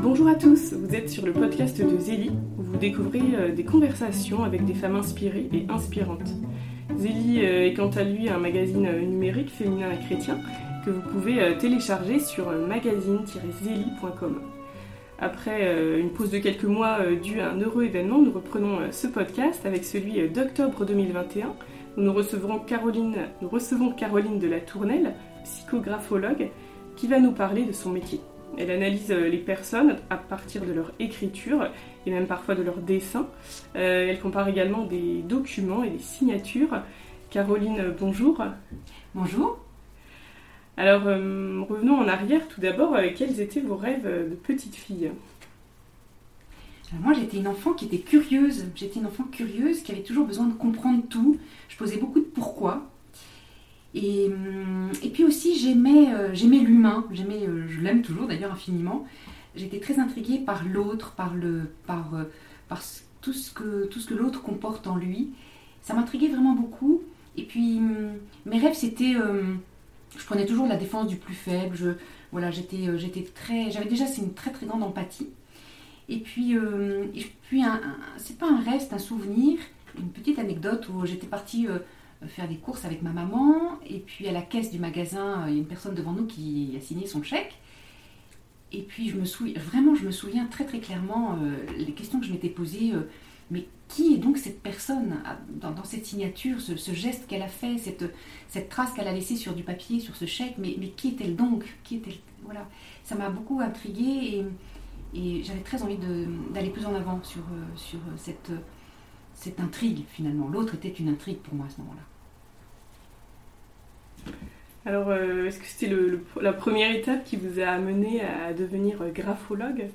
Bonjour à tous, vous êtes sur le podcast de Zélie où vous découvrez euh, des conversations avec des femmes inspirées et inspirantes. Zélie euh, est quant à lui un magazine euh, numérique féminin et chrétien que vous pouvez télécharger sur magazine-zélie.com. Après une pause de quelques mois due à un heureux événement, nous reprenons ce podcast avec celui d'octobre 2021 où nous, recevrons Caroline, nous recevons Caroline de la Tournelle, psychographologue, qui va nous parler de son métier. Elle analyse euh, les personnes à partir de leur écriture et même parfois de leur dessin. Euh, elle compare également des documents et des signatures. Caroline, bonjour. Bonjour. Alors, euh, revenons en arrière tout d'abord. quels étaient vos rêves de petite fille? Moi, j'étais une enfant qui était curieuse. J'étais une enfant curieuse qui avait toujours besoin de comprendre tout. Je posais beaucoup de pourquoi. Hum, et, puis aussi, j'aimais, euh, l'humain, j'aimais, euh, je l'aime toujours d'ailleurs infiniment. J'étais très intriguée par l'autre, par, le, par, euh, par tout ce que, tout ce que l'autre comporte en lui. Ça m'intriguait vraiment beaucoup. Et puis, hum, mes rêves, c'était. Hum, je prenais toujours la défense du plus faible. Voilà, j'étais, j'étais très, j'avais déjà une très très grande empathie. Et puis, puis c'est pas un rêve, c'est un souvenir, une petite anecdote où j'étais partie faire des courses avec ma maman. Et puis à la caisse du magasin, il y a une personne devant nous qui a signé son chèque. Et puis je me souviens, vraiment, je me souviens très très clairement euh, les questions que je m'étais posées. Euh, mais qui est donc cette personne dans, cette signature, ce, geste qu'elle a fait, cette, cette trace qu'elle a laissée sur du papier, sur ce chèque Mais, mais qui est-elle donc? Qui est-elle Voilà, ça m'a beaucoup intriguée et, et j'avais très envie d'aller plus en avant sur, euh, sur cette cette intrigue finalement. L'autre était une intrigue pour moi à ce moment-là. Alors, euh, est-ce que c'était la première étape qui vous a amené à devenir graphologue?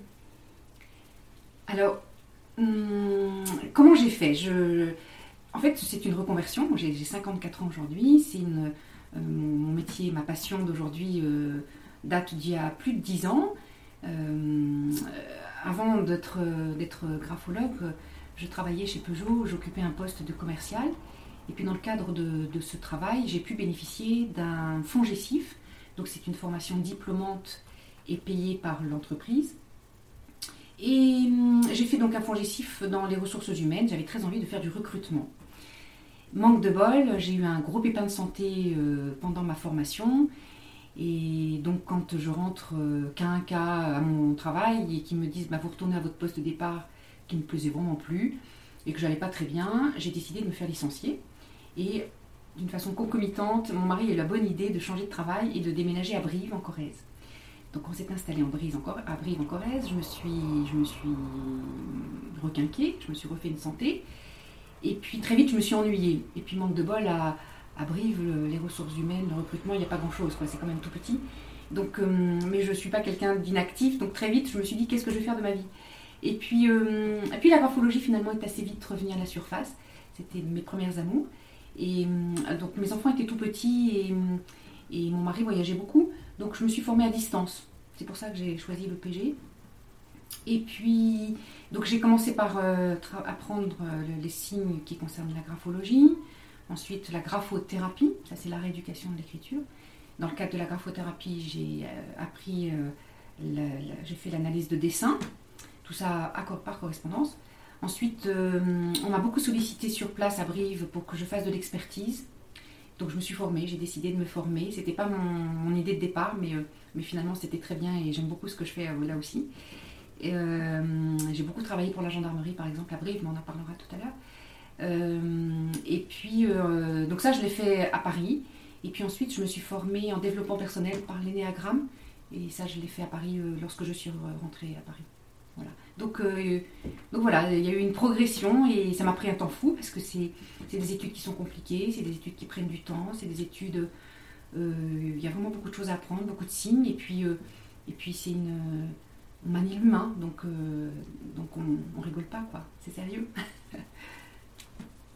Alors, hum, comment j'ai fait? Je... En fait, c'est une reconversion. J'ai 54 ans aujourd'hui. C'est une, euh, mon, métier, ma passion d'aujourd'hui euh, date d'il y a plus de 10 ans. avant d'être graphologue, je travaillais chez Peugeot, j'occupais un poste de commercial. Et puis dans le cadre de, ce travail, j'ai pu bénéficier d'un fonds GESIF. Donc c'est une formation diplômante et payée par l'entreprise. Et hum, j'ai fait donc un fonds GESIF dans les ressources humaines. J'avais très envie de faire du recrutement. Manque de bol, j'ai eu un gros pépin de santé euh, pendant ma formation. Et donc quand je rentre euh, qu'un cas à mon travail et qu'ils me disent bah, vous retournez à votre poste de départ qui me plaisait vraiment plus et que j'allais pas très bien, j'ai décidé de me faire licencier. Et d'une façon concomitante, mon mari a eu la bonne idée de changer de travail et de déménager à Brive en Corrèze. Donc on s'est installé en Brive, à Brive en Corrèze, je me suis, je me suis requinquée, je me suis refait une santé. Et puis très vite, je me suis ennuyée. Et puis manque de bol, à, à Brive, les ressources humaines, le recrutement, il n'y a pas grand-chose, c'est quand même tout petit. Donc, euh, mais je ne suis pas quelqu'un d'inactif, donc très vite, je me suis dit, qu'est-ce que je vais faire de ma vie? Et puis, euh, et puis la graphologie finalement est assez vite revenue à la surface. C'était mes premières amours. Et euh, donc mes enfants étaient tout petits et, et, mon mari voyageait beaucoup. Donc je me suis formée à distance. C'est pour ça que j'ai choisi le PG. Et puis, donc j'ai commencé par euh, apprendre les signes qui concernent la graphologie. Ensuite, la graphothérapie, ça c'est la rééducation de l'écriture. Dans le cadre de la graphothérapie, j'ai appris, j'ai fait l'analyse de dessin, tout ça par correspondance. Ensuite, euh, on m'a beaucoup sollicité sur place à Brive pour que je fasse de l'expertise. Donc je me suis formée, j'ai décidé de me former. C'était pas mon, idée de départ, mais, euh, mais finalement c'était très bien et j'aime beaucoup ce que je fais euh, là aussi. j'ai beaucoup travaillé pour la gendarmerie par exemple à Brive, mais on en parlera tout à l'heure. et puis, donc ça je l'ai fait à Paris. Et puis ensuite je me suis formée en développement personnel par l'énéagramme. Et ça je l'ai fait à Paris lorsque je suis rentrée à Paris. Donc, euh, donc voilà, il y a eu une progression et ça m'a pris un temps fou parce que c'est des études qui sont compliquées, c'est des études qui prennent du temps, c'est des études. Euh, il y a vraiment beaucoup de choses à apprendre, beaucoup de signes et puis, euh, puis c'est une. On manie l'humain, donc, donc on, rigole pas, quoi. C'est sérieux.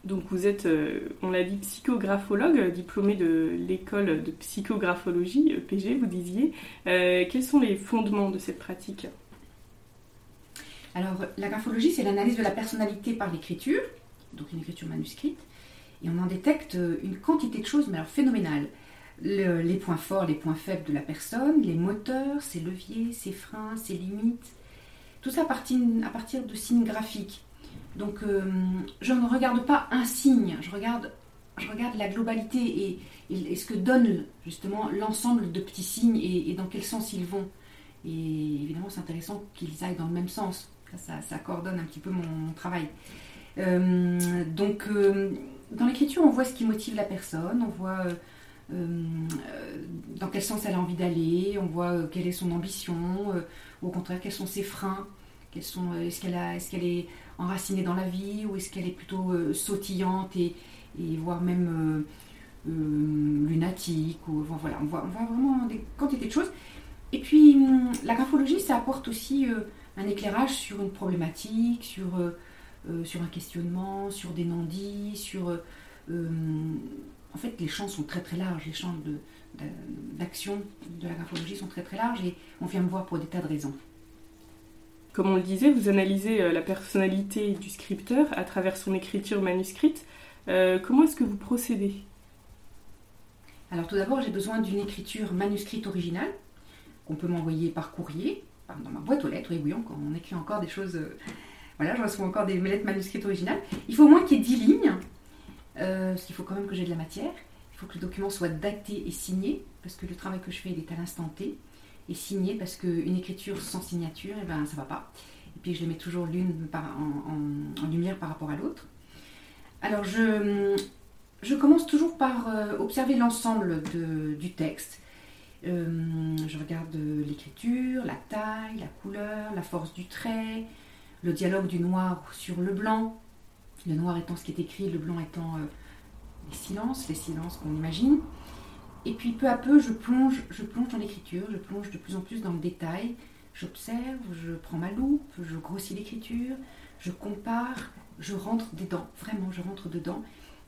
Donc vous êtes, on l'a dit, psychographologue, diplômé de l'école de psychographologie, PG, vous disiez. quels sont les fondements de cette pratique? Alors, la graphologie, c'est l'analyse de la personnalité par l'écriture, donc une écriture manuscrite, et on en détecte une quantité de choses, mais alors phénoménales. les points forts, les points faibles de la personne, les moteurs, ses leviers, ses freins, ses limites, tout ça à partir, à partir de signes graphiques. Donc je ne regarde pas un signe, je regarde, je regarde la globalité et, ce que donne justement l'ensemble de petits signes et, dans quel sens ils vont. Et évidemment, c'est intéressant qu'ils aillent dans le même sens. Ça, coordonne un petit peu mon, travail. donc, dans l'écriture, on voit ce qui motive la personne, on voit euh, dans quel sens elle a envie d'aller, on voit euh, quelle est son ambition, euh, ou au contraire quels sont ses freins, est-ce qu'elle est, enracinée dans la vie ou est-ce qu'elle est plutôt sautillante et, voire même lunatique ou voilà on voit, on voit, vraiment des quantités de choses et puis hum, la graphologie ça apporte aussi un éclairage sur une problématique sur sur un questionnement sur des non-dits sur en fait, les champs sont très très larges, les champs d'action de, la graphologie sont très très larges et on vient me voir pour des tas de raisons. Comme on le disait, vous analysez euh, la personnalité du scripteur à travers son écriture manuscrite. Euh, comment est-ce que vous procédez? Alors tout d'abord, j'ai besoin d'une écriture manuscrite originale qu'on peut m'envoyer par courrier, dans ma boîte aux lettres. Oui, oui, on, écrit encore des choses. Euh, voilà, je reçois encore des lettres manuscrites originales. Il faut au moins qu'il y ait 10 lignes euh, parce qu'il faut quand même que j'ai de la matière. Il faut que le document soit daté et signé, parce que le travail que je fais, il est à l'instant T. Et signé, parce qu'une écriture sans signature, eh ben, ça ne va pas. Et puis je les mets toujours l'une en, lumière par rapport à l'autre. Alors je, je, commence toujours par euh, observer l'ensemble du texte. Euh, je regarde l'écriture, la taille, la couleur, la force du trait, le dialogue du noir sur le blanc, le noir étant ce qui est écrit, le blanc étant euh, les silences, les silences qu'on imagine. Et puis peu à peu, je plonge, je plonge dans l'écriture, je plonge de plus en plus dans le détail, j'observe, je prends ma loupe, je grossis l'écriture, je compare, je rentre dedans, vraiment, je rentre dedans.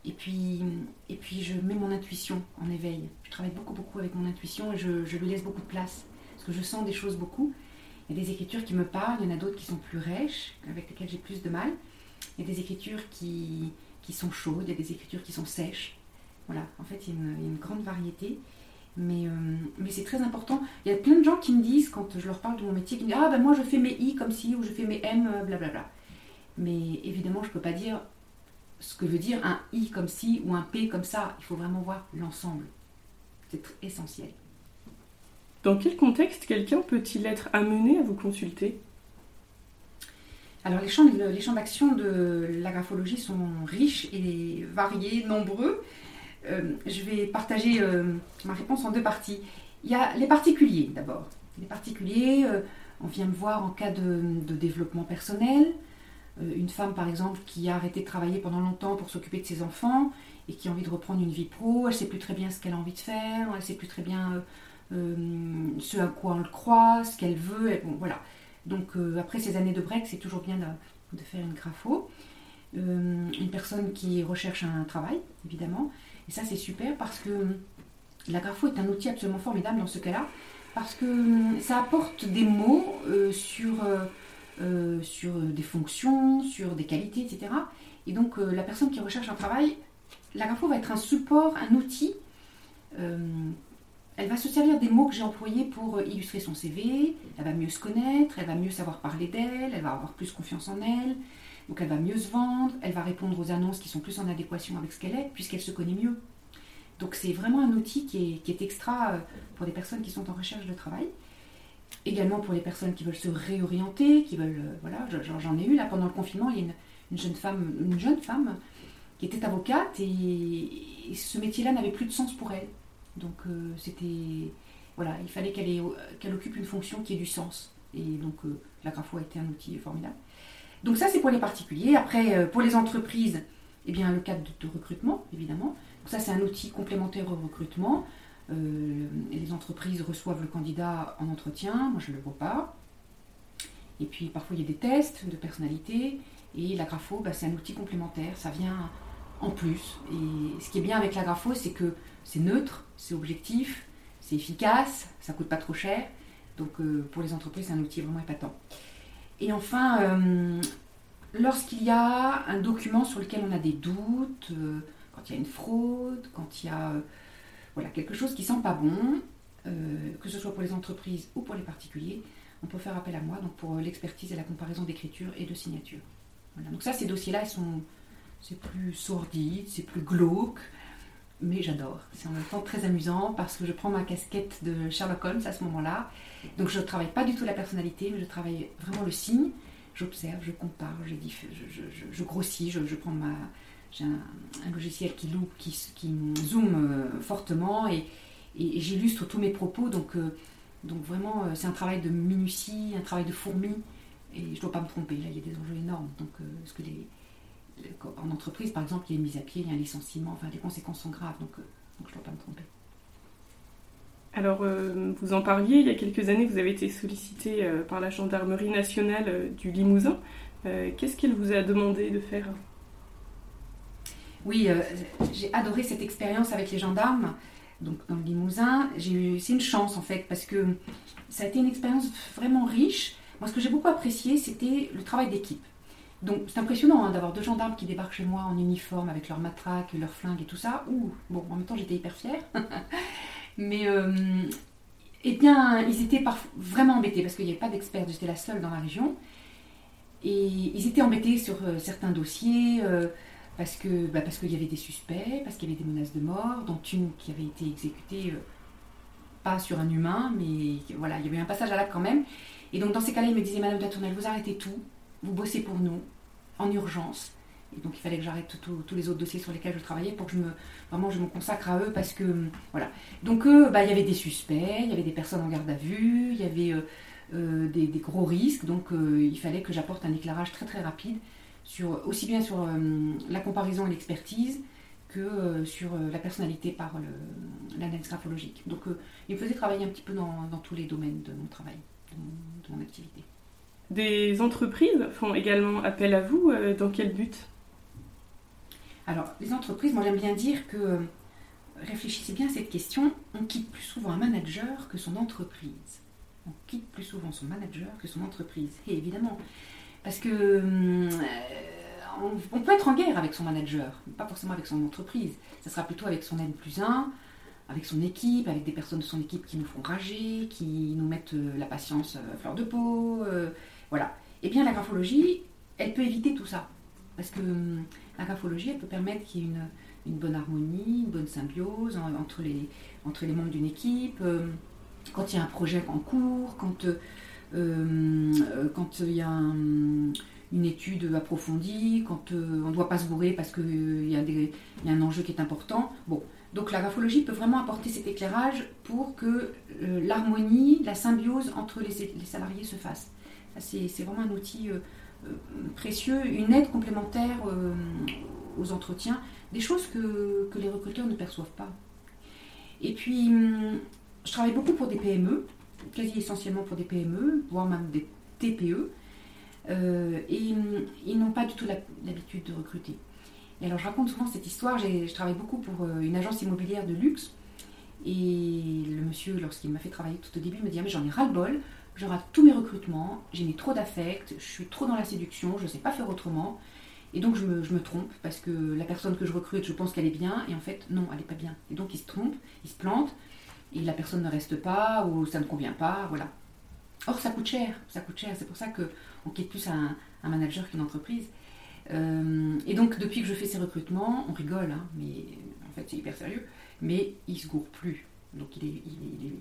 Et puis, et puis je mets mon intuition en éveil. Je travaille beaucoup, beaucoup avec mon intuition et je, lui laisse beaucoup de place. Parce que je sens des choses beaucoup. Il y a des écritures qui me parlent, il y en a d'autres qui sont plus rêches, avec lesquelles j'ai plus de mal. Il y a des écritures qui, qui sont chaudes, il y a des écritures qui sont sèches. Voilà, en fait, il y a une, grande variété. Mais, euh, mais c'est très important. Il y a plein de gens qui me disent, quand je leur parle de mon métier, qui me disent Ah ben moi je fais mes I comme ci, ou je fais mes M, euh, blablabla. Mais évidemment, je ne peux pas dire ce que veut dire un I comme ci ou un P comme ça. Il faut vraiment voir l'ensemble. C'est essentiel. Dans quel contexte quelqu'un peut-il être amené à vous consulter? Alors les champs, les champs d'action de la graphologie sont riches et variés, nombreux. Euh, je vais partager euh, ma réponse en deux parties. Il y a les particuliers d'abord. Les particuliers, euh, on vient me voir en cas de, développement personnel. Une femme par exemple qui a arrêté de travailler pendant longtemps pour s'occuper de ses enfants et qui a envie de reprendre une vie pro, elle ne sait plus très bien ce qu'elle a envie de faire, elle ne sait plus très bien ce à quoi on le croit, ce qu'elle veut. bon, voilà. Donc euh, après ces années de break, c'est toujours bien de, faire une grapho. Euh, une personne qui recherche un travail, évidemment. Et ça, c'est super parce que euh, la grapho est un outil absolument formidable dans ce cas-là, parce que ça apporte des mots sur, sur des fonctions, sur des qualités, etc. Et donc, la personne qui recherche un travail, la grapho va être un support, un outil elle va se servir des mots que j'ai employés pour euh, illustrer son CV, elle va mieux se connaître, elle va mieux savoir parler d'elle, elle va avoir plus confiance en elle, donc elle va mieux se vendre, elle va répondre aux annonces qui sont plus en adéquation avec ce qu'elle est, puisqu'elle se connaît mieux. Donc c'est vraiment un outil qui est, extra euh, pour les personnes qui sont en recherche de travail. Également pour les personnes qui veulent se réorienter, qui veulent... Euh, voilà, j'en ai eu là pendant le confinement, il y a une, jeune, femme, une jeune femme qui était avocate et ce métier-là n'avait plus de sens pour elle. Donc euh, c'était voilà, il fallait qu'elle occupe une fonction qui ait du sens. Et donc euh, la grapho a été un outil formidable. Donc ça c'est pour les particuliers. Après pour les entreprises, eh bien le cadre de, recrutement évidemment. Donc ça c'est un outil complémentaire au recrutement. Les entreprises reçoivent le candidat en entretien, moi je ne le vois pas. Et puis parfois il y a des tests de personnalité. Et la grapho, bah, c'est un outil complémentaire, ça vient en plus. Et ce qui est bien avec la grapho, c'est que c'est neutre, c'est objectif, c'est efficace, ça coûte pas trop cher. Donc euh, pour les entreprises, c'est un outil vraiment épatant. Et enfin, euh, lorsqu'il y a un document sur lequel on a des doutes, euh, quand il y a une fraude, quand il y a voilà, quelque chose qui sent pas bon, que ce soit pour les entreprises ou pour les particuliers, on peut faire appel à moi donc pour l'expertise et la comparaison d'écriture et de signature. Voilà. Donc ça, ces dossiers-là, sont, c'est plus sordide, c'est plus glauque, mais j'adore. C'est en même temps très amusant parce que je prends ma casquette de Sherlock Holmes à ce moment-là. Donc je ne travaille pas du tout la personnalité, mais je travaille vraiment le signe. J'observe, je compare, je, je, je, grossis, je, prends ma... J'ai un, logiciel qui loupe, qui, qui zoome euh, fortement et, j'illustre tous mes propos. Donc, euh, donc vraiment, euh, c'est un travail de minutie, un travail de fourmi. Et je ne dois pas me tromper. Là, il y a des enjeux énormes. Donc, parce que en entreprise, par exemple, il y a une mise à pied, il y a un licenciement, enfin, les conséquences sont graves, donc, donc je ne dois pas me tromper. Alors, vous en parliez, il y a quelques années, vous avez été sollicité par la gendarmerie nationale du Limousin. Qu'est-ce qu'elle vous a demandé de faire? Oui, j'ai adoré cette expérience avec les gendarmes donc dans le Limousin. C'est une chance en fait, parce que ça a été une expérience vraiment riche. Moi, ce que j'ai beaucoup apprécié, c'était le travail d'équipe. Donc c'est impressionnant hein, d'avoir deux gendarmes qui débarquent chez moi en uniforme avec leur matraque, leur flingue et tout ça. Ouh, bon, en même temps j'étais hyper fière. Mais euh, eh bien, ils étaient vraiment embêtés parce qu'il n'y avait pas d'experts, j'étais la seule dans la région. Et ils étaient embêtés sur euh, certains dossiers. Euh, parce bah parce qu'il y avait des suspects, parce qu'il y avait des menaces de mort, dont une qui avait été exécutée euh, pas sur un humain, mais voilà, il y avait un passage à l'acte quand même. Et donc dans ces cas-là, il me disait Madame Latournelle, vous arrêtez tout, vous bossez pour nous en urgence. Et donc il fallait que j'arrête tous les autres dossiers sur lesquels je travaillais pour que je me vraiment consacre à eux parce que voilà. Donc eux, bah, il y avait des suspects, il y avait des personnes en garde à vue, il y avait euh, euh, des, gros risques, donc il fallait que j'apporte un éclairage très très rapide aussi bien sur euh, la comparaison et l'expertise que euh, sur euh, la personnalité par l'analyse graphologique. Donc il me faisait travailler un petit peu dans, tous les domaines de mon travail, de mon, activité. Des entreprises font également appel à vous. dans quel but? Alors, les entreprises, moi j'aime bien dire que, réfléchissez bien à cette question, on quitte plus souvent un manager que son entreprise. On quitte plus souvent son manager que son entreprise. Et évidemment, parce que euh, on, peut être en guerre avec son manager, pas forcément avec son entreprise. Ça sera plutôt avec son N plus 1, avec son équipe, avec des personnes de son équipe qui nous font rager, qui nous mettent euh, la patience à fleur de peau. Euh, voilà. Eh bien, la graphologie, elle peut éviter tout ça. Parce que la graphologie, elle peut permettre qu'il y ait une, bonne harmonie, une bonne symbiose entre les, membres d'une équipe. quand il y a un projet en cours, quand euh, quand il y a une étude approfondie, quand euh, on ne doit pas se bourrer parce qu'il euh, y, a un enjeu qui est important. Bon, donc la graphologie peut vraiment apporter cet éclairage pour que l'harmonie, la symbiose entre les, salariés se fasse. C'est vraiment un outil précieux, une aide complémentaire aux entretiens, des choses que, que, les recruteurs ne perçoivent pas. Et puis, hum, je travaille beaucoup pour des PME, quasi essentiellement pour des PME, voire même des TPE, euh, et ils n'ont pas du tout l'habitude de recruter. Et alors je raconte souvent cette histoire, je travaille beaucoup pour euh, une agence immobilière de luxe, et le monsieur, lorsqu'il m'a fait travailler tout au début, me dit ah, mais j'en ai ras-le-bol, je rate tous mes recrutements, j'ai mis trop d'affect, je suis trop dans la séduction, je ne sais pas faire autrement. Et donc je me, je me, trompe parce que la personne que je recrute, je pense qu'elle est bien, et en fait non, elle n'est pas bien. Et donc il se trompe, il se plante, et la personne ne reste pas ou ça ne convient pas, voilà. Or, ça coûte cher, ça coûte cher. C'est pour ça qu'on quitte plus un, un manager qu'une entreprise. Euh, et donc, depuis que je fais ces recrutements, on rigole, hein, mais en fait, c'est hyper sérieux, mais il se gourre plus. Donc, il est,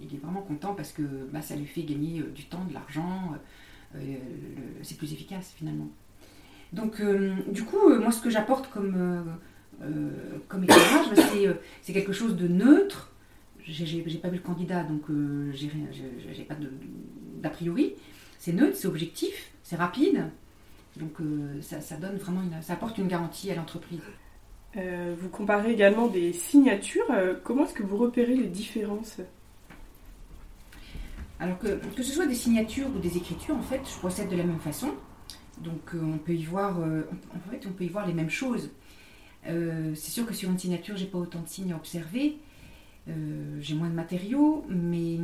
il est, vraiment content parce que bah, ça lui fait gagner euh, du temps, de l'argent, euh, c'est plus efficace finalement. Donc, du coup, moi, ce que j'apporte comme, comme éclairage, c'est quelque chose de neutre, j'ai pas vu le candidat, donc euh, j'ai pas d'a priori. C'est neutre, c'est objectif, c'est rapide. Donc euh, ça, donne vraiment ça apporte une garantie à l'entreprise. Euh, vous comparez également des signatures. comment est-ce que vous repérez les différences? Alors que, que ce soit des signatures ou des écritures, en fait, je procède de la même façon. Donc on peut y voir, en fait, on peut y voir les mêmes choses. c'est sûr que sur une signature, j'ai pas autant de signes à observer, euh, j'ai moins de matériaux, mais,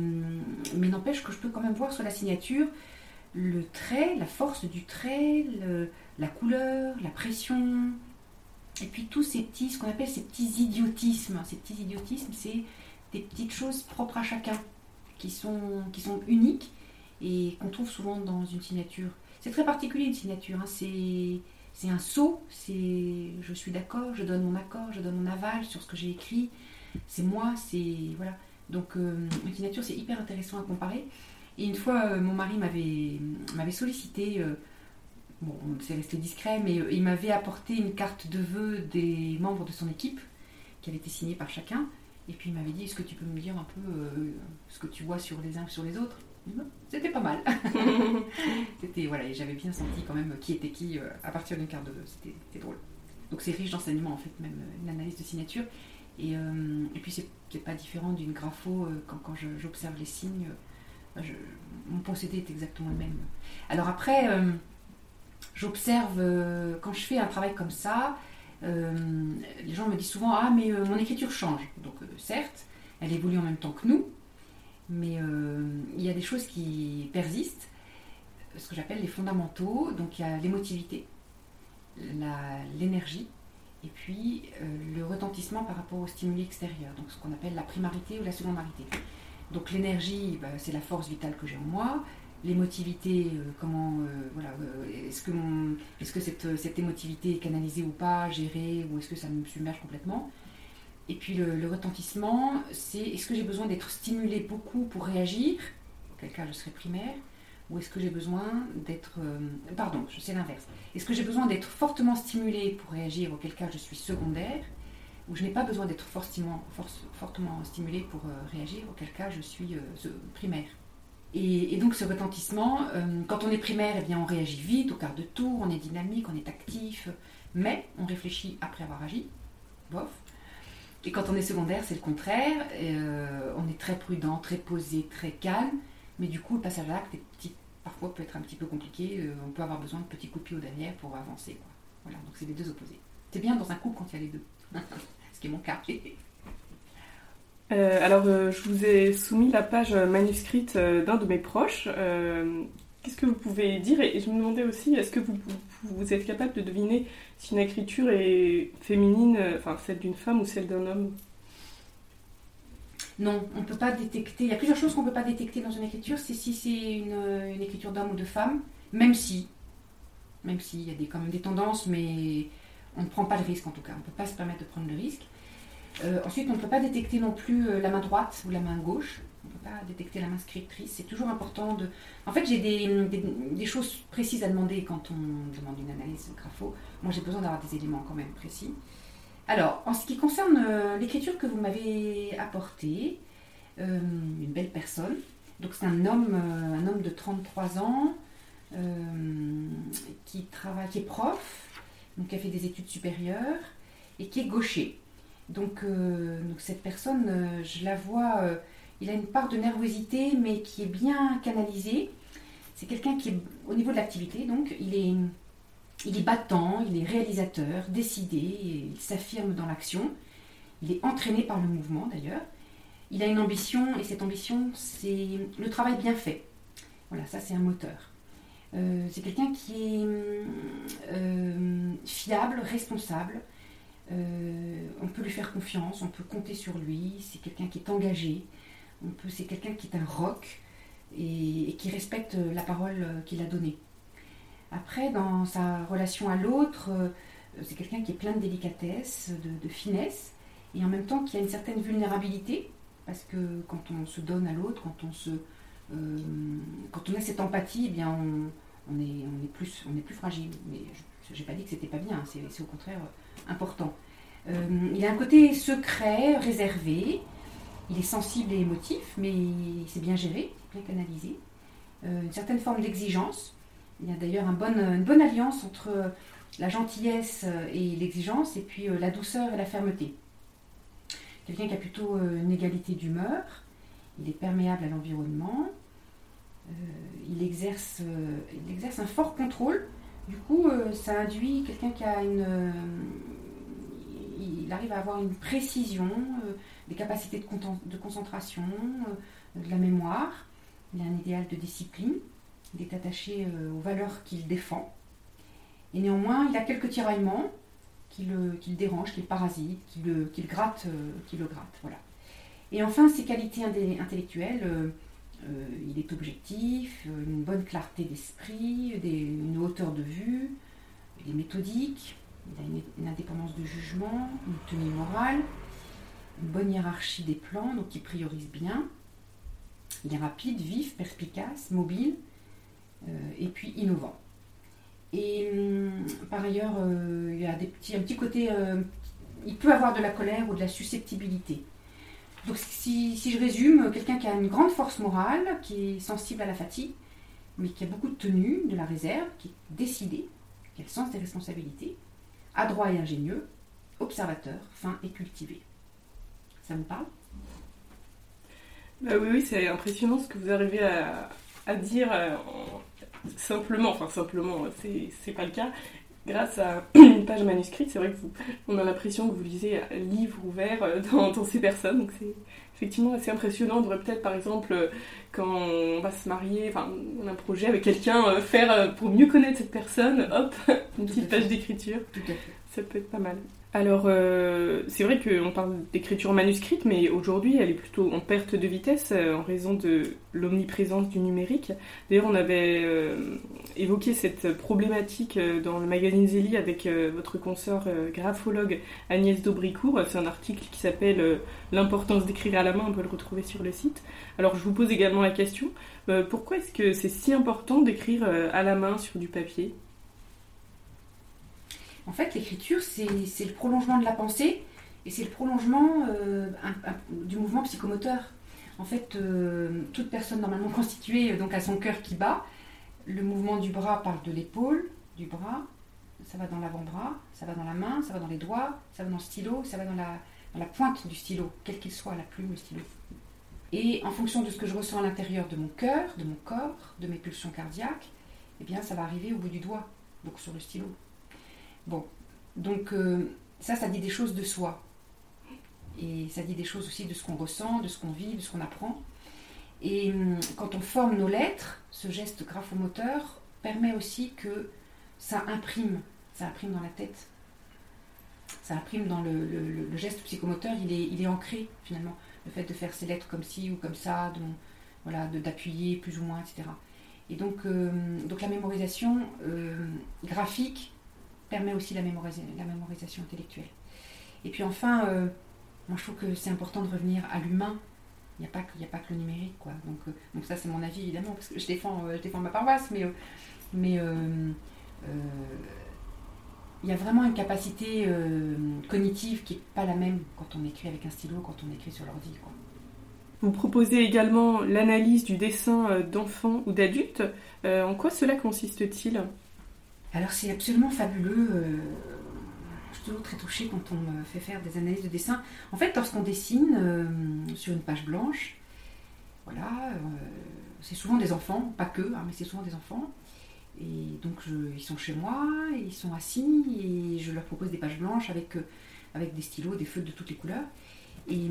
mais n'empêche que je peux quand même voir sur la signature le trait, la force du trait, la couleur, la pression, et puis tous ces petits, ce qu'on appelle ces petits idiotismes. Ces petits idiotismes, c'est des petites choses propres à chacun, qui sont, qui sont uniques et qu'on trouve souvent dans une signature. C'est très particulier une signature, hein. c'est, c'est un saut, c'est je suis d'accord, je donne mon accord, je donne mon aval sur ce que j'ai écrit, c'est moi, c'est. Voilà. Donc euh, une signature c'est hyper intéressant à comparer. Et une fois, euh, mon mari m'avait, sollicité, euh, bon, c'est resté discret, mais il m'avait apporté une carte de vœux des membres de son équipe, qui avait été signée par chacun. Et puis il m'avait dit, est-ce que tu peux me dire un peu ce que tu vois sur les uns sur les autres? C'était pas mal. c'était voilà, j'avais bien senti quand même qui était qui à partir d'une carte de vœux. C'était drôle. Donc c'est riche d'enseignements en fait, même une analyse de signature. Et, et puis c'est pas différent d'une grapho quand, quand j'observe les signes mon procédé est exactement le même. Alors après, euh, j'observe, euh, quand je fais un travail comme ça, euh, les gens me disent souvent Ah, mais mon écriture change. Donc, certes, elle évolue en même temps que nous, mais il y a des choses qui persistent, ce que j'appelle les fondamentaux. Donc, il y a l'émotivité, l'énergie, et puis le retentissement par rapport au stimuli extérieur, donc ce qu'on appelle la primarité ou la secondarité. Donc l'énergie, bah, c'est la force vitale que j'ai en moi. L'émotivité, euh, comment, euh, voilà, euh, est-ce que, est que cette, cette, émotivité est canalisée ou pas, gérée, ou est-ce que ça me submerge complètement? Et puis le, retentissement, c'est est-ce que j'ai besoin d'être stimulé beaucoup pour réagir? Auquel cas je serai primaire. Ou est-ce que j'ai besoin d'être... pardon, c'est l'inverse. Est-ce que j'ai besoin d'être fortement stimulé pour réagir Auquel cas je suis secondaire où je n'ai pas besoin d'être fortement, fortement stimulé pour euh, réagir, auquel cas je suis euh, primaire. Et, donc ce retentissement, euh, quand on est primaire, eh bien, on réagit vite, au quart de tour, on est dynamique, on est actif, mais on réfléchit après avoir agi. Bof. Et quand on est secondaire, c'est le contraire. on est très prudent, très posé, très calme, mais du coup, le passage à l'acte parfois peut être un petit peu compliqué. on peut avoir besoin de petits coups de pied au derrière pour avancer. Voilà, donc c'est les deux opposés. C'est bien dans un couple quand il y a les deux. ce qui est mon cas. Euh, alors, euh, je vous ai soumis la page manuscrite euh, d'un de mes proches. Qu'est-ce que vous pouvez dire? Et je me demandais aussi, est-ce que vous, vous, êtes capable de deviner si une écriture est féminine, enfin celle d'une femme ou celle d'un homme? Non, on ne peut pas détecter. Il y a plusieurs choses qu'on ne peut pas détecter dans une écriture. C'est si c'est une, écriture d'homme ou de femme, même si, même s'il y a quand même des tendances, mais on ne prend pas le risque en tout cas, on ne peut pas se permettre de prendre le risque. Euh, ensuite, on ne peut pas détecter non plus euh, la main droite ou la main gauche. On ne peut pas détecter la main scriptrice. C'est toujours important de. En fait, j'ai des, choses précises à demander quand on demande une analyse grapho. Moi, j'ai besoin d'avoir des éléments quand même précis. Alors, en ce qui concerne euh, l'écriture que vous m'avez apportée, une belle personne. Donc, c'est un homme, un homme de 33 ans qui travaille, qui est prof, donc qui a fait des études supérieures et qui est gaucher. Donc, euh, donc cette personne, euh, je la vois, euh, il a une part de nervosité, mais qui est bien canalisée. C'est quelqu'un qui est au niveau de l'activité, donc il est, il est battant, il est réalisateur, décidé, il s'affirme dans l'action. Il est entraîné par le mouvement d'ailleurs. Il a une ambition et cette ambition, c'est le travail bien fait. Voilà, ça c'est un moteur. Euh, c'est quelqu'un qui est euh, fiable, responsable. Euh, on peut lui faire confiance, on peut compter sur lui. C'est quelqu'un qui est engagé. On peut, c'est quelqu'un qui est un roc et, qui respecte la parole qu'il a donnée. Après, dans sa relation à l'autre, c'est quelqu'un qui est plein de délicatesse, de, finesse, et en même temps qui a une certaine vulnérabilité, parce que quand on se donne à l'autre, quand on se, quand on a cette empathie, eh bien on, est, on est, plus, on est plus fragile. Mais je n'ai pas dit que c'était pas bien, c'est au contraire important. Euh, il a un côté secret, réservé, il est sensible et émotif, mais c'est bien géré, bien canalisé. Euh, une certaine forme d'exigence. Il y a d'ailleurs un une bonne alliance entre la gentillesse et l'exigence, et puis euh, la douceur et la fermeté. Quelqu'un qui a plutôt une égalité d'humeur, il est perméable à l'environnement, euh, il, exerce, euh, un fort contrôle. Du coup, euh, ça induit quelqu'un qui a une. il arrive à avoir une précision, des capacités de, de concentration, de la mémoire. Il a un idéal de discipline. Il est attaché aux valeurs qu'il défend. Et néanmoins, il a quelques tiraillements qui le, qui le dérangent, qui le parasitent, qui le, qui le gratte. Et enfin, ses qualités intellectuelles il est objectif, une bonne clarté d'esprit, une hauteur de vue, il est méthodique, il a une, indépendance de jugement, une tenue morale, une bonne hiérarchie des plans, donc il priorise bien. Il est rapide, vif, perspicace, mobile, et puis innovant. Et hum, par ailleurs, euh, il y a un petit côté, euh, il peut avoir de la colère ou de la susceptibilité. Donc si, je résume, quelqu'un qui a une grande force morale, qui est sensible à la fatigue, mais qui a beaucoup de tenue, de la réserve, qui est décidé, qui a le sens des responsabilités, adroit et ingénieux, observateur, fin et cultivé. Ça me parle? Bah Oui, oui, c'est impressionnant ce que vous arrivez à, dire euh, simplement, enfin simplement, c'est pas le cas, grâce à une page manuscrite, c'est vrai que vous, on a l'impression que vous lisez un livre ouvert euh, dans, dans ces personnes, donc c'est effectivement assez impressionnant. On devrait peut-être, par exemple, euh, quand on va se marier, enfin, on a un projet avec quelqu'un, faire pour mieux connaître cette personne, hop, une petite page d'écriture. Ça peut être pas mal. Alors, euh, c'est vrai qu'on parle d'écriture manuscrite, mais aujourd'hui, elle est plutôt en perte de vitesse euh, en raison de l'omniprésence du numérique. D'ailleurs, on avait euh, évoqué cette problématique dans le magazine Zélie avec votre consoeur graphologue Agnès Daubricourt. C'est un article qui s'appelle L'importance d'écrire à la main, on peut le retrouver sur le site. Alors, je vous pose également la question, pourquoi est-ce que c'est si important d'écrire à la main sur du papier? En fait, l'écriture, c'est le prolongement de la pensée et c'est le prolongement euh, du mouvement psychomoteur. En fait, euh, toute personne normalement constituée donc a son cœur qui bat. Le mouvement du bras parle de l'épaule, du bras, ça va dans l'avant-bras, ça va dans la main, ça va dans les doigts, ça va dans le stylo, ça va dans la, pointe du stylo, quel qu'il soit, la plume, le stylo. Et en fonction de ce que je ressens à l'intérieur de mon cœur, de mon corps, de mes pulsions cardiaques, eh bien ça va arriver au bout du doigt, donc sur le stylo. Bon, donc euh, ça, ça dit des choses de soi. Et ça dit des choses aussi de ce qu'on ressent, de ce qu'on vit, de ce qu'on apprend. Et hum, quand on forme nos lettres, ce geste graphomoteur permet aussi que ça imprime, ça imprime dans la tête. Ça imprime dans le, geste psychomoteur, il est, ancré finalement. Le fait de faire ces lettres comme ci ou comme ça, de, d'appuyer plus ou moins, etc. Et donc, euh, donc la mémorisation euh, graphique permet aussi la, mémorisation intellectuelle. Et puis enfin, euh, moi je trouve que c'est important de revenir à l'humain. Il n'y a, pas que, a pas que le numérique. Quoi. Donc, euh, donc ça c'est mon avis évidemment, parce que je défends, euh, je défends ma paroisse, mais, mais il y a vraiment une capacité cognitive qui n'est pas la même quand on écrit avec un stylo, quand on écrit sur l'ordi. Vous proposez également l'analyse du dessin d'enfants ou d'adultes. en quoi cela consiste-t-il? Alors c'est absolument fabuleux. Euh, je suis toujours très touchée quand on me fait faire des analyses de dessin. En fait, lorsqu'on dessine euh, sur une page blanche, voilà, euh, c'est souvent des enfants, pas que, hein, mais c'est souvent des enfants. Et donc ils sont chez moi, ils sont assis et je leur propose des pages blanches avec, des stylos, des feutres de toutes les couleurs. Et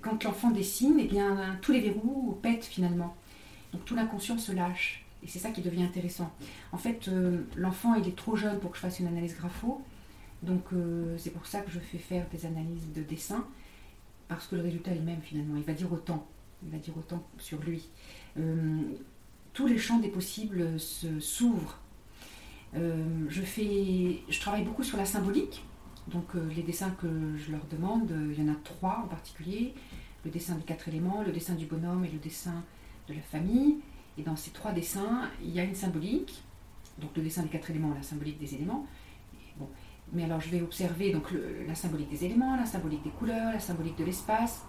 quand l'enfant dessine, eh bien, tous les verrous pètent finalement. Donc tout l'inconscient se lâche. Et c'est ça qui devient intéressant. En fait, euh, l'enfant, il est trop jeune pour que je fasse une analyse grapho. Donc, euh, c'est pour ça que je fais faire des analyses de dessin. Parce que le résultat est le même, finalement. Il va dire autant. Il va dire autant sur lui. Euh, tous les champs des possibles s'ouvrent. je, fais, je travaille beaucoup sur la symbolique. Donc, les dessins que je leur demande, il y en a trois en particulier. Le dessin des quatre éléments, le dessin du bonhomme et le dessin de la famille. Et dans ces trois dessins, il y a une symbolique, donc le dessin des quatre éléments, la symbolique des éléments. Bon. Mais alors je vais observer donc la symbolique des éléments, la symbolique des couleurs, la symbolique de l'espace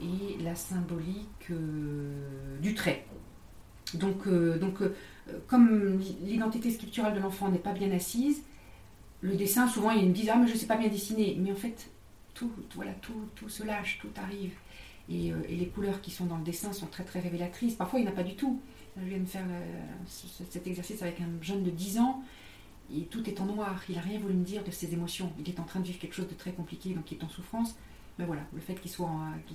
et la symbolique euh, du trait. Donc, euh, donc euh, comme l'identité sculpturale de l'enfant n'est pas bien assise, le dessin, souvent, il me disent Ah, mais je ne sais pas bien dessiner. Mais en fait, tout, voilà, tout, tout se lâche, tout arrive. Euh, et, les couleurs qui sont dans le dessin sont très très révélatrices. Parfois, il n'y en a pas du tout. Je viens de faire cet exercice avec un jeune de 10 ans et tout est en noir. Il n'a rien voulu me dire de ses émotions. Il est en train de vivre quelque chose de très compliqué, donc il est en souffrance. Mais voilà, le fait qu'il soit,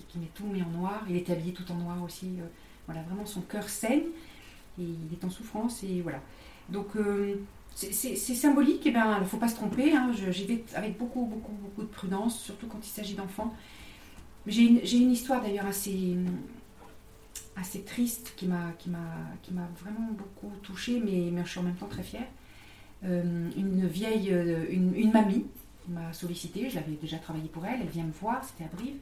qu'il met tout mis en noir, il est habillé tout en noir aussi. Euh, voilà, vraiment son cœur saigne et il est en souffrance et voilà. Donc euh, c'est symbolique, et ben il ne faut pas se tromper. Hein. J'y vais avec beaucoup beaucoup beaucoup de prudence, surtout quand il s'agit d'enfants. J'ai une, histoire d'ailleurs assez, assez triste qui m'a vraiment beaucoup touchée, mais, mais je suis en même temps très fière. Euh, une vieille, euh, une, une mamie m'a sollicité, je l'avais déjà travaillé pour elle, elle vient me voir, c'était à Brive,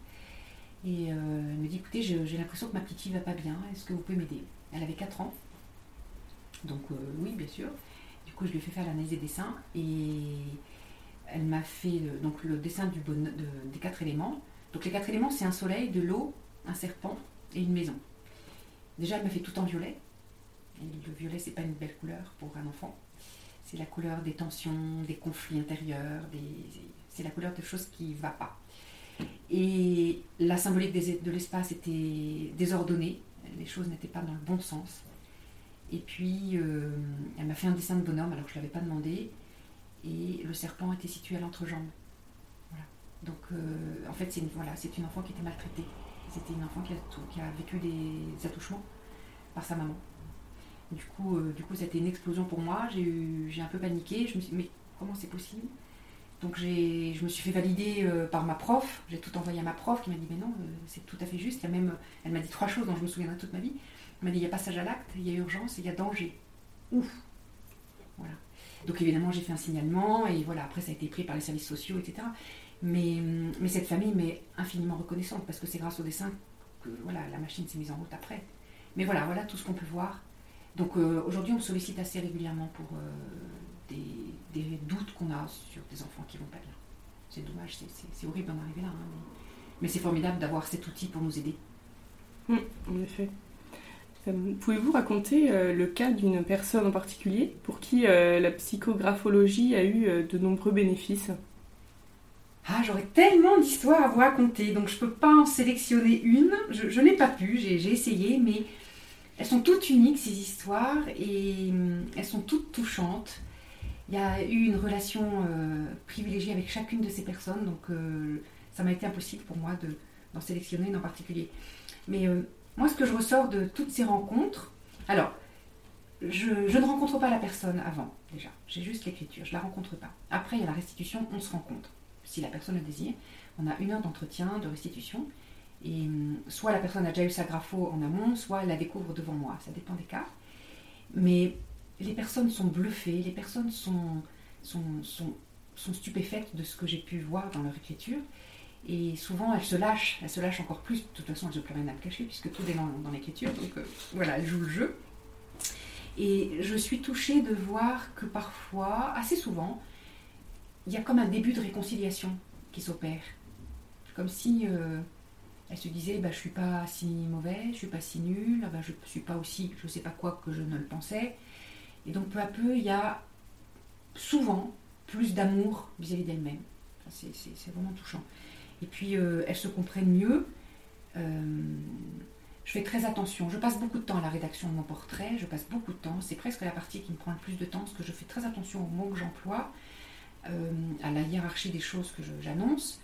et euh, elle me dit écoutez, j'ai l'impression que ma petite fille va pas bien, est-ce que vous pouvez m'aider? Elle avait 4 ans, donc oui, bien sûr. Du coup, je lui ai fait faire l'analyse des dessins, et elle m'a fait donc, le dessin du des quatre éléments. Donc les quatre éléments, c'est un soleil, de l'eau, un serpent et une maison. Déjà, elle m'a fait tout en violet. Et le violet, c'est pas une belle couleur pour un enfant. C'est la couleur des tensions, des conflits intérieurs, c'est la couleur de choses qui ne va pas. Et la symbolique de l'espace était désordonnée, les choses n'étaient pas dans le bon sens. Et puis, euh, elle m'a fait un dessin de bonhomme alors que je ne l'avais pas demandé. Et le serpent était situé à l'entrejambe. Donc, euh, en fait, c'est une, voilà, une enfant qui était maltraitée. C'était une enfant qui a, qui a vécu des attouchements par sa maman. Du coup, euh, du coup, c'était une explosion pour moi. J'ai un peu paniqué. Je me suis dit, mais comment c'est possible? Donc, je me suis fait valider euh, par ma prof. J'ai tout envoyé à ma prof qui m'a dit, mais non, c'est tout à fait juste. Il y a même, elle m'a dit trois choses dont je me souviendrai toute ma vie. Elle m'a dit, il y a passage à l'acte, il y a urgence et il y a danger. Ouf Voilà. Donc, évidemment, j'ai fait un signalement et voilà. Après, ça a été pris par les services sociaux, etc. Mais, cette famille m'est infiniment reconnaissante parce que c'est grâce au dessin que voilà, la machine s'est mise en route après. Mais voilà, voilà tout ce qu'on peut voir. Donc euh, aujourd'hui, on me sollicite assez régulièrement pour euh, des, doutes qu'on a sur des enfants qui vont pas bien. C'est dommage, c'est- horrible d'en arriver là. hein, mais c'est formidable d'avoir cet outil pour nous aider. Mm, en effet. Euh, Pouvez-vous raconter le cas d'une personne en particulier pour qui la psychographologie a eu de nombreux bénéfices? Ah, j'aurais tellement d'histoires à vous raconter, donc je peux pas en sélectionner une. Je, n'ai pas pu, j'ai essayé, mais elles sont toutes uniques ces histoires et hum, elles sont toutes touchantes. Il y a eu une relation euh, privilégiée avec chacune de ces personnes, donc euh, ça m'a été impossible pour moi de- d'en sélectionner une en particulier. Mais euh, moi, ce que je ressors de toutes ces rencontres, alors, je, je ne rencontre pas la personne avant, déjà. J'ai juste l'écriture, je la rencontre pas. Après, il y a la restitution, on se rencontre si la personne le désire. On a une heure d'entretien, de restitution. Et hum, soit la personne a déjà eu sa grapho en amont, soit elle la découvre devant moi. Ça dépend des cas. Mais les personnes sont bluffées, les personnes sont, sont, sont, stupéfaites de ce que j'ai pu voir dans leur écriture. Et souvent, elles se lâchent, elles se lâchent encore plus. De toute façon, elles n'ont plus rien à me cacher puisque tout est dans, dans l'écriture. Donc euh, voilà, elles jouent le jeu. Et je suis touchée de voir que parfois, assez souvent, il y a comme un début de réconciliation qui s'opère. Comme si euh, elle se disait bah, Je suis pas si mauvais, je suis pas si nul, bah, je suis pas aussi je sais pas quoi que je ne le pensais. Et donc peu à peu, il y a souvent plus d'amour vis-à-vis d'elle-même. C'est vraiment touchant. Et puis euh, elles se comprennent mieux. Euh, je fais très attention. Je passe beaucoup de temps à la rédaction de mon portrait. Je passe beaucoup de temps. C'est presque la partie qui me prend le plus de temps parce que je fais très attention aux mots que j'emploie, à la hiérarchie des choses que j'annonce.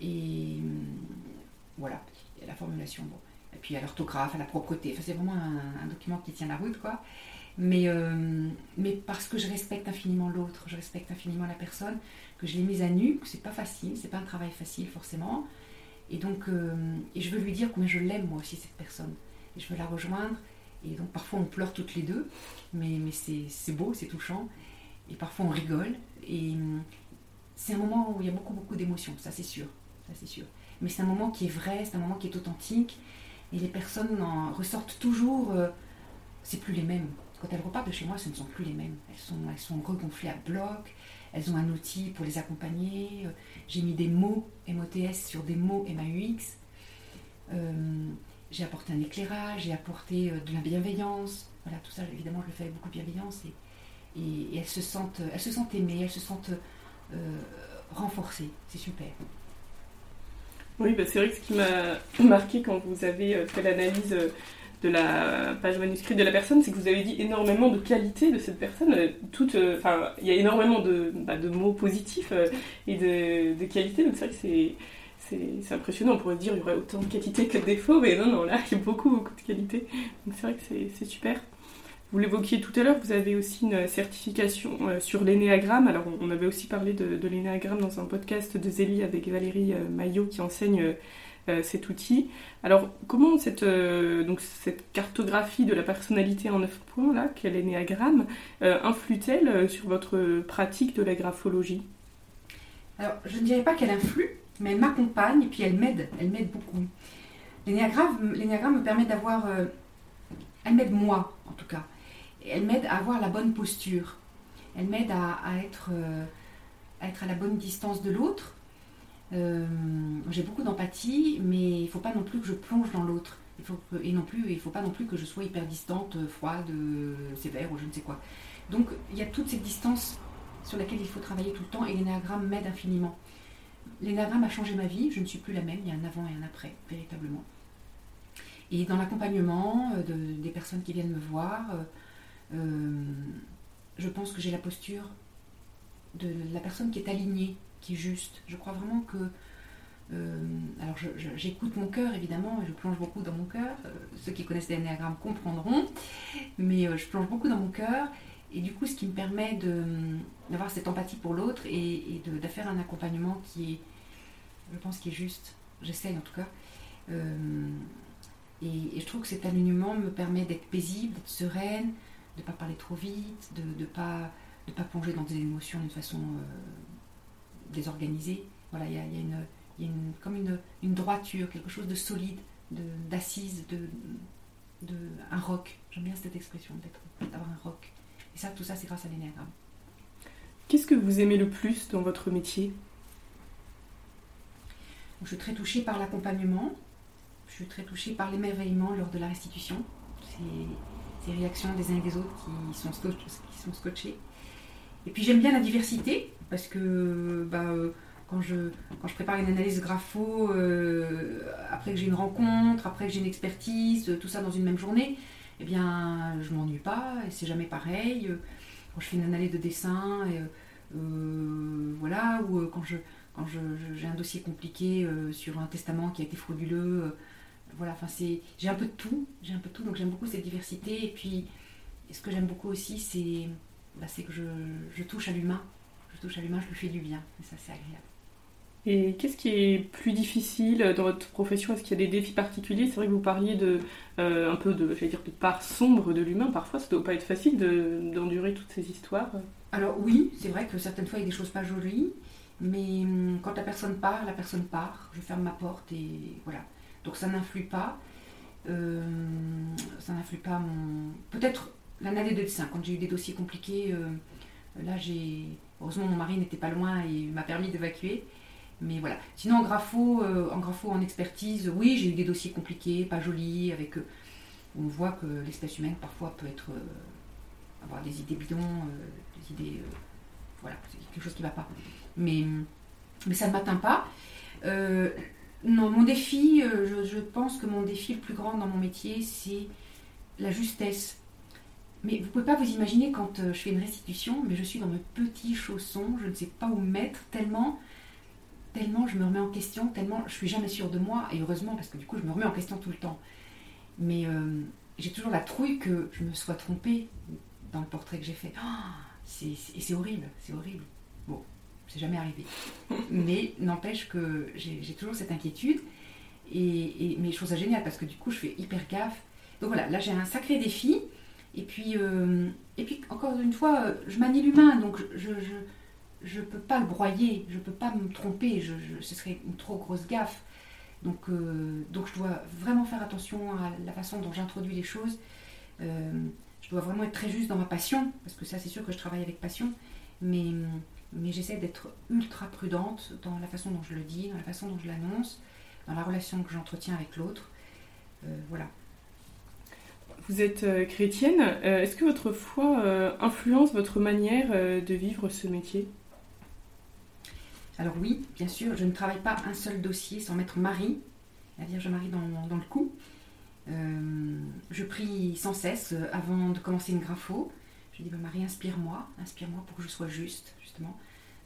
Et euh, voilà, et la formulation. Et puis à l'orthographe, à la propreté. Enfin, c'est vraiment un, document qui tient la route, quoi. Mais, euh, mais parce que je respecte infiniment l'autre, je respecte infiniment la personne, que je l'ai mise à nu, que c'est pas facile, c'est pas un travail facile forcément. Et donc, euh, et je veux lui dire combien je l'aime moi aussi cette personne. Et je veux la rejoindre. Et donc parfois on pleure toutes les deux, mais, mais c'est beau, c'est touchant. Et parfois on rigole. Et euh, c'est un moment où il y a beaucoup, beaucoup d'émotions, ça c'est sûr. Ça c'est sûr. Mais c'est un moment qui est vrai, c'est un moment qui est authentique. Et les personnes en ressortent toujours. euh, c'est plus les mêmes. Quand elles repartent de chez moi, ce ne sont plus les mêmes. Elles sont, elles sont regonflées à bloc. Elles ont un outil pour les accompagner. Euh, J'ai mis des mots MOTS sur des mots MAUX. Euh, j'ai apporté un éclairage, j'ai apporté euh, de la bienveillance. Voilà, tout ça, évidemment, je le fais avec beaucoup de bienveillance. Et- et elles, se sentent, elles se sentent aimées, elles se sentent euh, renforcées. C'est super. Oui, bah, c'est vrai que ce qui m'a marqué quand vous avez euh, fait l'analyse euh, de la page manuscrite de la personne, c'est que vous avez dit énormément de qualités de cette personne. euh, enfin, il y a énormément de, bah, mots positifs et de, de qualités, donc c'est vrai que c'est, impressionnant. On pourrait dire qu'il y aurait autant de qualités que de défauts, mais non, non, là, il y a beaucoup, beaucoup de qualités. Donc c'est vrai que c'est super. Vous l'évoquiez tout à l'heure, vous avez aussi une certification euh, sur l'énéagramme. Alors, on avait aussi parlé de, de l'énéagramme dans un podcast de Zélie avec Valérie euh, Maillot qui enseigne euh, cet outil. Alors, comment cette, donc, cette cartographie de la personnalité en neuf points, là, qu'est l'énéagramme, influe-t-elle sur votre pratique de la graphologie? Alors, je ne dirais pas qu'elle influe, mais elle m'accompagne et puis elle m'aide, elle m'aide beaucoup. L'énéagramme, me permet d'avoir... elle m'aide moi, en tout cas. Elle m'aide à avoir la bonne posture. Elle m'aide à, être, à être à la bonne distance de l'autre euh, j'ai beaucoup d'empathie, mais il ne faut pas non plus que je plonge dans l'autre. et non plus, il ne faut pas non plus que je sois hyper distante, froide, sévère ou je ne sais quoi. Donc il y a toute cette distance sur laquelle il faut travailler tout le temps et l'énéagramme m'aide infiniment. L'énéagramme a changé ma vie, je ne suis plus la même, il y a un avant et un après, véritablement. Et dans l'accompagnement euh, des personnes qui viennent me voir, euh, je pense que j'ai la posture de la personne qui est alignée qui est juste. Je crois vraiment que. Euh, alors, j'écoute mon cœur, évidemment, et je plonge beaucoup dans mon cœur. Euh, ceux qui connaissent l'énéagramme comprendront, mais euh, je plonge beaucoup dans mon cœur. Et du coup, ce qui me permet d'avoir cette empathie pour l'autre et, de, faire un accompagnement qui est, je pense, qui est juste. J'essaye en tout cas. Et, je trouve que cet alignement me permet d'être paisible, d'être sereine, de ne pas parler trop vite, de ne pas, de pas plonger dans des émotions d'une façon désorganisé. Voilà, il y a, une, comme une, droiture, quelque chose de solide, d'assise, de, de, un roc. J'aime bien cette expression d'avoir un roc. Et ça, tout ça, c'est grâce à l'énéagramme. Qu'est-ce que vous aimez le plus dans votre métier? Je suis très touchée par l'accompagnement. Je suis très touchée par l'émerveillement lors de la restitution. Ces réactions des uns et des autres qui sont, qui sont scotchées. Et puis j'aime bien la diversité parce que bah, euh, quand, je, quand je prépare une analyse grapho, euh, après que j'ai une rencontre, après que j'ai une expertise, tout ça dans une même journée, eh bien je m'ennuie pas et c'est jamais pareil. Quand je fais une analyse de dessin, euh, voilà, ou quand je quand j'ai un dossier compliqué sur un testament qui a été frauduleux, voilà, enfin c'est j'ai un peu de tout, j'ai un peu de tout, donc j'aime beaucoup cette diversité et puis ce que j'aime beaucoup aussi c'est bah, c'est que je, je touche à l'humain touche à l'humain, je lui fais du bien. Et ça, c'est agréable. Et qu'est-ce qui est plus difficile dans votre profession? Est-ce qu'il y a des défis particuliers? C'est vrai que vous parliez de euh, un peu de, dire, de part sombre de l'humain. Parfois, ça ne doit pas être facile d'endurer toutes ces histoires. Alors oui, c'est vrai que certaines fois, il y a des choses pas jolies. Mais hum, quand la personne part, la personne part. Je ferme ma porte et voilà. Donc ça n'influe pas. Euh, ça n'influe pas. Peut-être l'année de dessin, quand j'ai eu des dossiers compliqués, euh, là j'ai Heureusement, mon mari n'était pas loin et m'a permis d'évacuer. Mais voilà. Sinon, en grapho, euh, en, expertise, oui, j'ai eu des dossiers compliqués, pas jolis, avec. On voit que l'espèce humaine, parfois, peut être. Avoir des idées bidons, des idées. voilà, c'est quelque chose qui ne va pas. Mais, mais ça ne m'atteint pas. Non, mon défi, je, je pense que mon défi le plus grand dans mon métier, c'est la justesse mais vous ne pouvez pas vous imaginer quand euh, je fais une restitution, mais je suis dans mes petits chaussons, je ne sais pas où mettre, tellement, tellement je me remets en question, tellement je suis jamais sûre de moi, et heureusement parce que du coup je me remets en question tout le temps. Mais euh, j'ai toujours la trouille que je me sois trompée dans le portrait que j'ai fait. Oh, c'est horrible, c'est horrible. C'est jamais arrivé. Mais n'empêche que j'ai toujours cette inquiétude. Et, mais je trouve ça génial parce que du coup je fais hyper gaffe. Donc voilà, là j'ai un sacré défi. Et puis, euh, et puis encore une fois, je manie l'humain, donc je ne je, peux pas le broyer, je ne peux pas me tromper, je, ce serait une trop grosse gaffe. Donc, euh, donc je dois vraiment faire attention à la façon dont j'introduis les choses. Euh, je dois vraiment être très juste dans ma passion, parce que ça c'est sûr que je travaille avec passion, mais, mais j'essaie d'être ultra prudente dans la façon dont je le dis, dans la façon dont je l'annonce, dans la relation que j'entretiens avec l'autre. voilà. Vous êtes euh, chrétienne. Euh, est-ce que votre foi euh, influence votre manière de vivre ce métier? Alors oui, bien sûr, je ne travaille pas un seul dossier sans mettre Marie, la Vierge Marie, dans, dans le coup. je prie sans cesse avant de commencer une grapho. Je dis, bah, Marie, inspire-moi, inspire-moi pour que je sois juste, justement.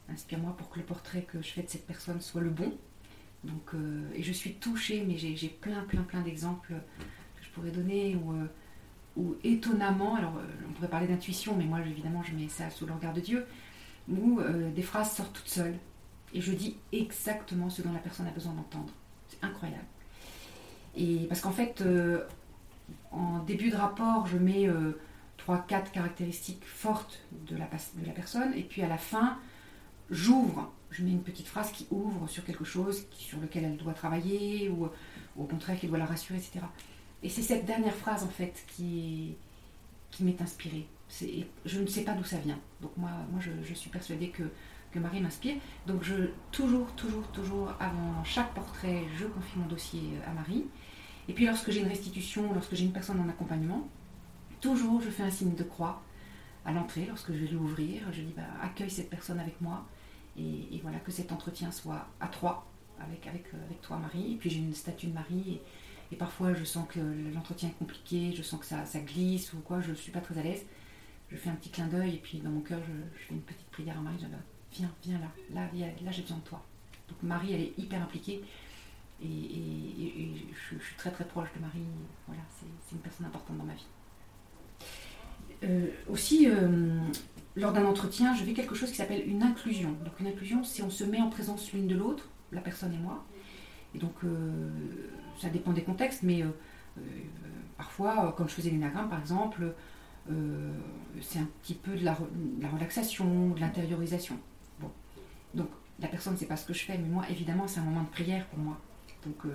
Inspire-moi pour que le portrait que je fais de cette personne soit le bon. Donc, et je suis touchée, mais j'ai plein, plein, plein d'exemples que je pourrais donner où où étonnamment, alors euh, on pourrait parler d'intuition, mais moi évidemment je mets ça sous le regard de Dieu, où euh, des phrases sortent toutes seules et je dis exactement ce dont la personne a besoin d'entendre. C'est incroyable. Et parce qu'en fait, en début de rapport, je mets trois, quatre caractéristiques fortes de la, personne, et puis à la fin, j'ouvre, je mets une petite phrase qui ouvre sur quelque chose sur lequel elle doit travailler, ou, au contraire qui doit la rassurer, etc. Et c'est cette dernière phrase en fait qui, qui m'est inspirée. Je ne sais pas d'où ça vient. Donc moi, moi je, suis persuadée que, que Marie m'inspire. Donc je, toujours, toujours, toujours, avant chaque portrait, je confie mon dossier à Marie. Et puis lorsque j'ai une restitution, lorsque j'ai une personne en accompagnement, toujours je fais un signe de croix à l'entrée, lorsque je vais l'ouvrir. Je dis bah, accueille cette personne avec moi. Et, voilà, que cet entretien soit à trois euh, avec toi, Marie. Et puis j'ai une statue de Marie. Et, parfois, je sens que l'entretien est compliqué, je sens que ça, glisse ou quoi, je ne suis pas très à l'aise. Je fais un petit clin d'œil et puis dans mon cœur, je, fais une petite prière à Marie. Je dis, viens, viens là, là, là j'ai besoin de toi. Donc Marie, elle est hyper impliquée. Et, je, suis très très proche de Marie. Voilà, c'est une personne importante dans ma vie. Euh, aussi, euh, lors d'un entretien, je fais quelque chose qui s'appelle une inclusion. Donc une inclusion, c'est on se met en présence l'une de l'autre, la personne et moi. Et donc euh, ça dépend des contextes, mais euh, euh, parfois, quand je faisais l'énagramme par exemple, c'est un petit peu de la, relaxation, de l'intériorisation. Bon. Donc la personne ne sait pas ce que je fais, mais moi évidemment c'est un moment de prière pour moi. Donc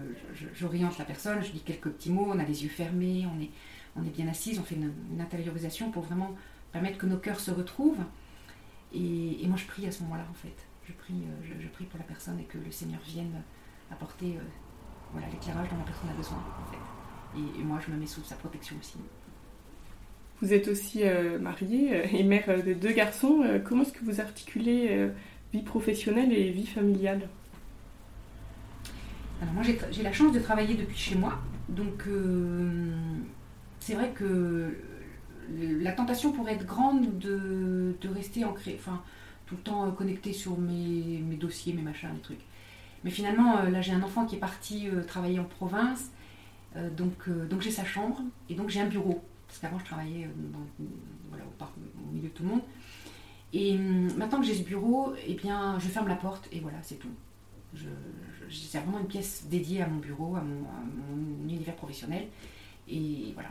j'oriente la personne, je dis quelques petits mots, on a les yeux fermés, on est, on est bien assise, on fait une intériorisation pour vraiment permettre que nos cœurs se retrouvent. Et, moi, je prie à ce moment-là, en fait. Je prie, euh, je, prie pour la personne et que le Seigneur vienne apporter euh, voilà, l'éclairage dont la personne a besoin, en fait. Et, moi, je me mets sous sa protection aussi. Vous êtes aussi euh, mariée et mère de deux garçons. comment est-ce que vous articulez vie professionnelle et vie familiale? Alors moi, j'ai la chance de travailler depuis chez moi. Donc, c'est vrai que la tentation pourrait être grande de, rester ancré, enfin, tout le temps connecté sur mes, dossiers, mes machins, mes trucs. Mais finalement, euh, là, j'ai un enfant qui est parti euh, travailler en province, euh, donc, donc j'ai sa chambre et donc j'ai un bureau. Parce qu'avant, je travaillais au, milieu de tout le monde. Et hum, maintenant que j'ai ce bureau, eh bien, je ferme la porte et voilà, c'est tout. c'est vraiment une pièce dédiée à mon bureau, à mon, à mon univers professionnel. Et voilà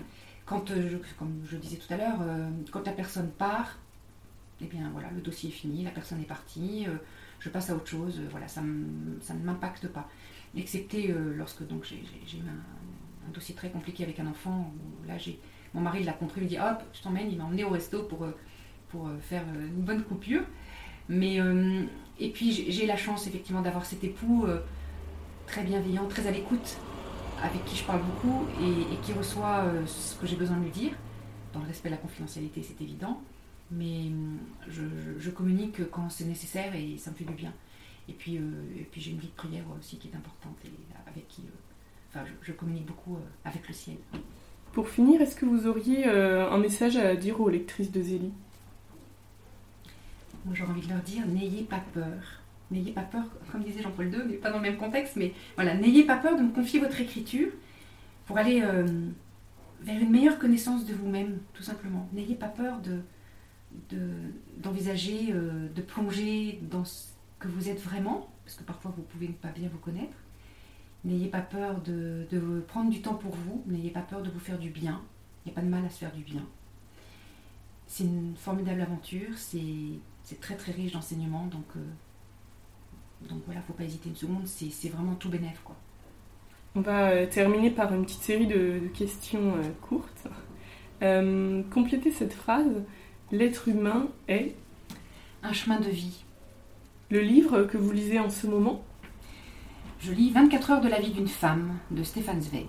quand, euh, comme je disais tout à l'heure, euh, quand la personne part, eh bien voilà, le dossier est fini, la personne est partie, euh, je passe à autre chose, voilà, ça, ne m'impacte pas. Excepté lorsque donc j'ai un, dossier très compliqué avec un enfant, où là mon mari l'a compris, il me dit hop, je t'emmène, il m'a emmené au resto pour, pour faire une bonne coupure. Mais et puis j'ai la chance effectivement d'avoir cet époux très bienveillant, très à l'écoute avec qui je parle beaucoup et, qui reçoit euh, ce que j'ai besoin de lui dire, dans le respect de la confidentialité, c'est évident, mais hum, je, communique quand c'est nécessaire et ça me fait du bien. Et puis, euh, et puis j'ai une vie de prière aussi qui est importante et avec qui euh, enfin, je, communique beaucoup avec le ciel. Pour finir, est-ce que vous auriez un message à dire aux lectrices de Zélie? Moi, j'aurais envie de leur dire n'ayez pas peur N'ayez pas peur, comme disait Jean-Paul II, mais pas dans le même contexte, mais voilà, n'ayez pas peur de me confier votre écriture pour aller euh, vers une meilleure connaissance de vous-même, tout simplement. N'ayez pas peur de, d'envisager, euh, de, plonger dans ce que vous êtes vraiment, parce que parfois vous pouvez ne pas bien vous connaître. N'ayez pas peur de, de, prendre du temps pour vous, n'ayez pas peur de vous faire du bien. Il n'y a pas de mal à se faire du bien. C'est une formidable aventure, c'est très très riche d'enseignements, donc euh, donc voilà, faut pas hésiter une seconde, c'est vraiment tout bénéf quoi. On va euh, terminer par une petite série de, questions euh, courtes. Euh, complétez cette phrase. L'être humain est un chemin de vie. Le livre que vous lisez en ce moment? Je lis 24 heures de la vie d'une femme de Stéphane Zweig.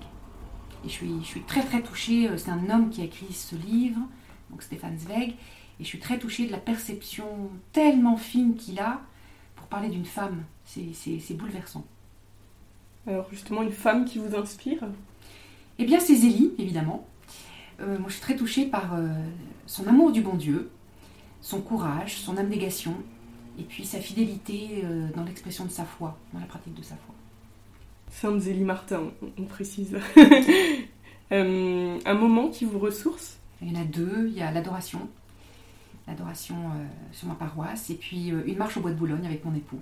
Et je suis, je suis très très touchée, c'est un homme qui a écrit ce livre, donc Stéphane Zweig, et je suis très touchée de la perception tellement fine qu'il a parler d'une femme. C'est bouleversant. Alors justement, une femme qui vous inspire? Eh bien, c'est Zélie, évidemment. Euh, moi, je suis très touchée par euh, son amour du bon Dieu, son courage, son abnégation, et puis sa fidélité euh, dans l'expression de sa foi, dans la pratique de sa foi. Sainte Zélie Martin, on précise. un moment qui vous ressource? Il y en a deux. Il y a l'adoration, l'adoration euh, sur ma paroisse, et puis euh, une marche au bois de Boulogne avec mon époux.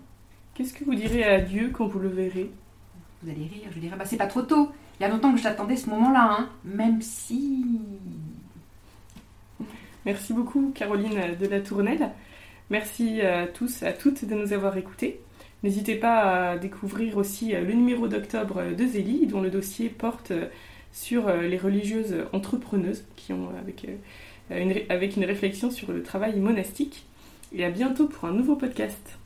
Qu'est-ce que vous direz à Dieu quand vous le verrez? Vous allez rire, je dirais, bah, c'est pas trop tôt. Il y a longtemps que j'attendais ce moment-là, hein, même si. Merci beaucoup, Caroline de la Tournelle. Merci à tous, à toutes de nous avoir écoutés. N'hésitez pas à découvrir aussi le numéro d'octobre de Zélie, dont le dossier porte sur les religieuses entrepreneuses qui ont avec, avec une réflexion sur le travail monastique. Et à bientôt pour un nouveau podcast.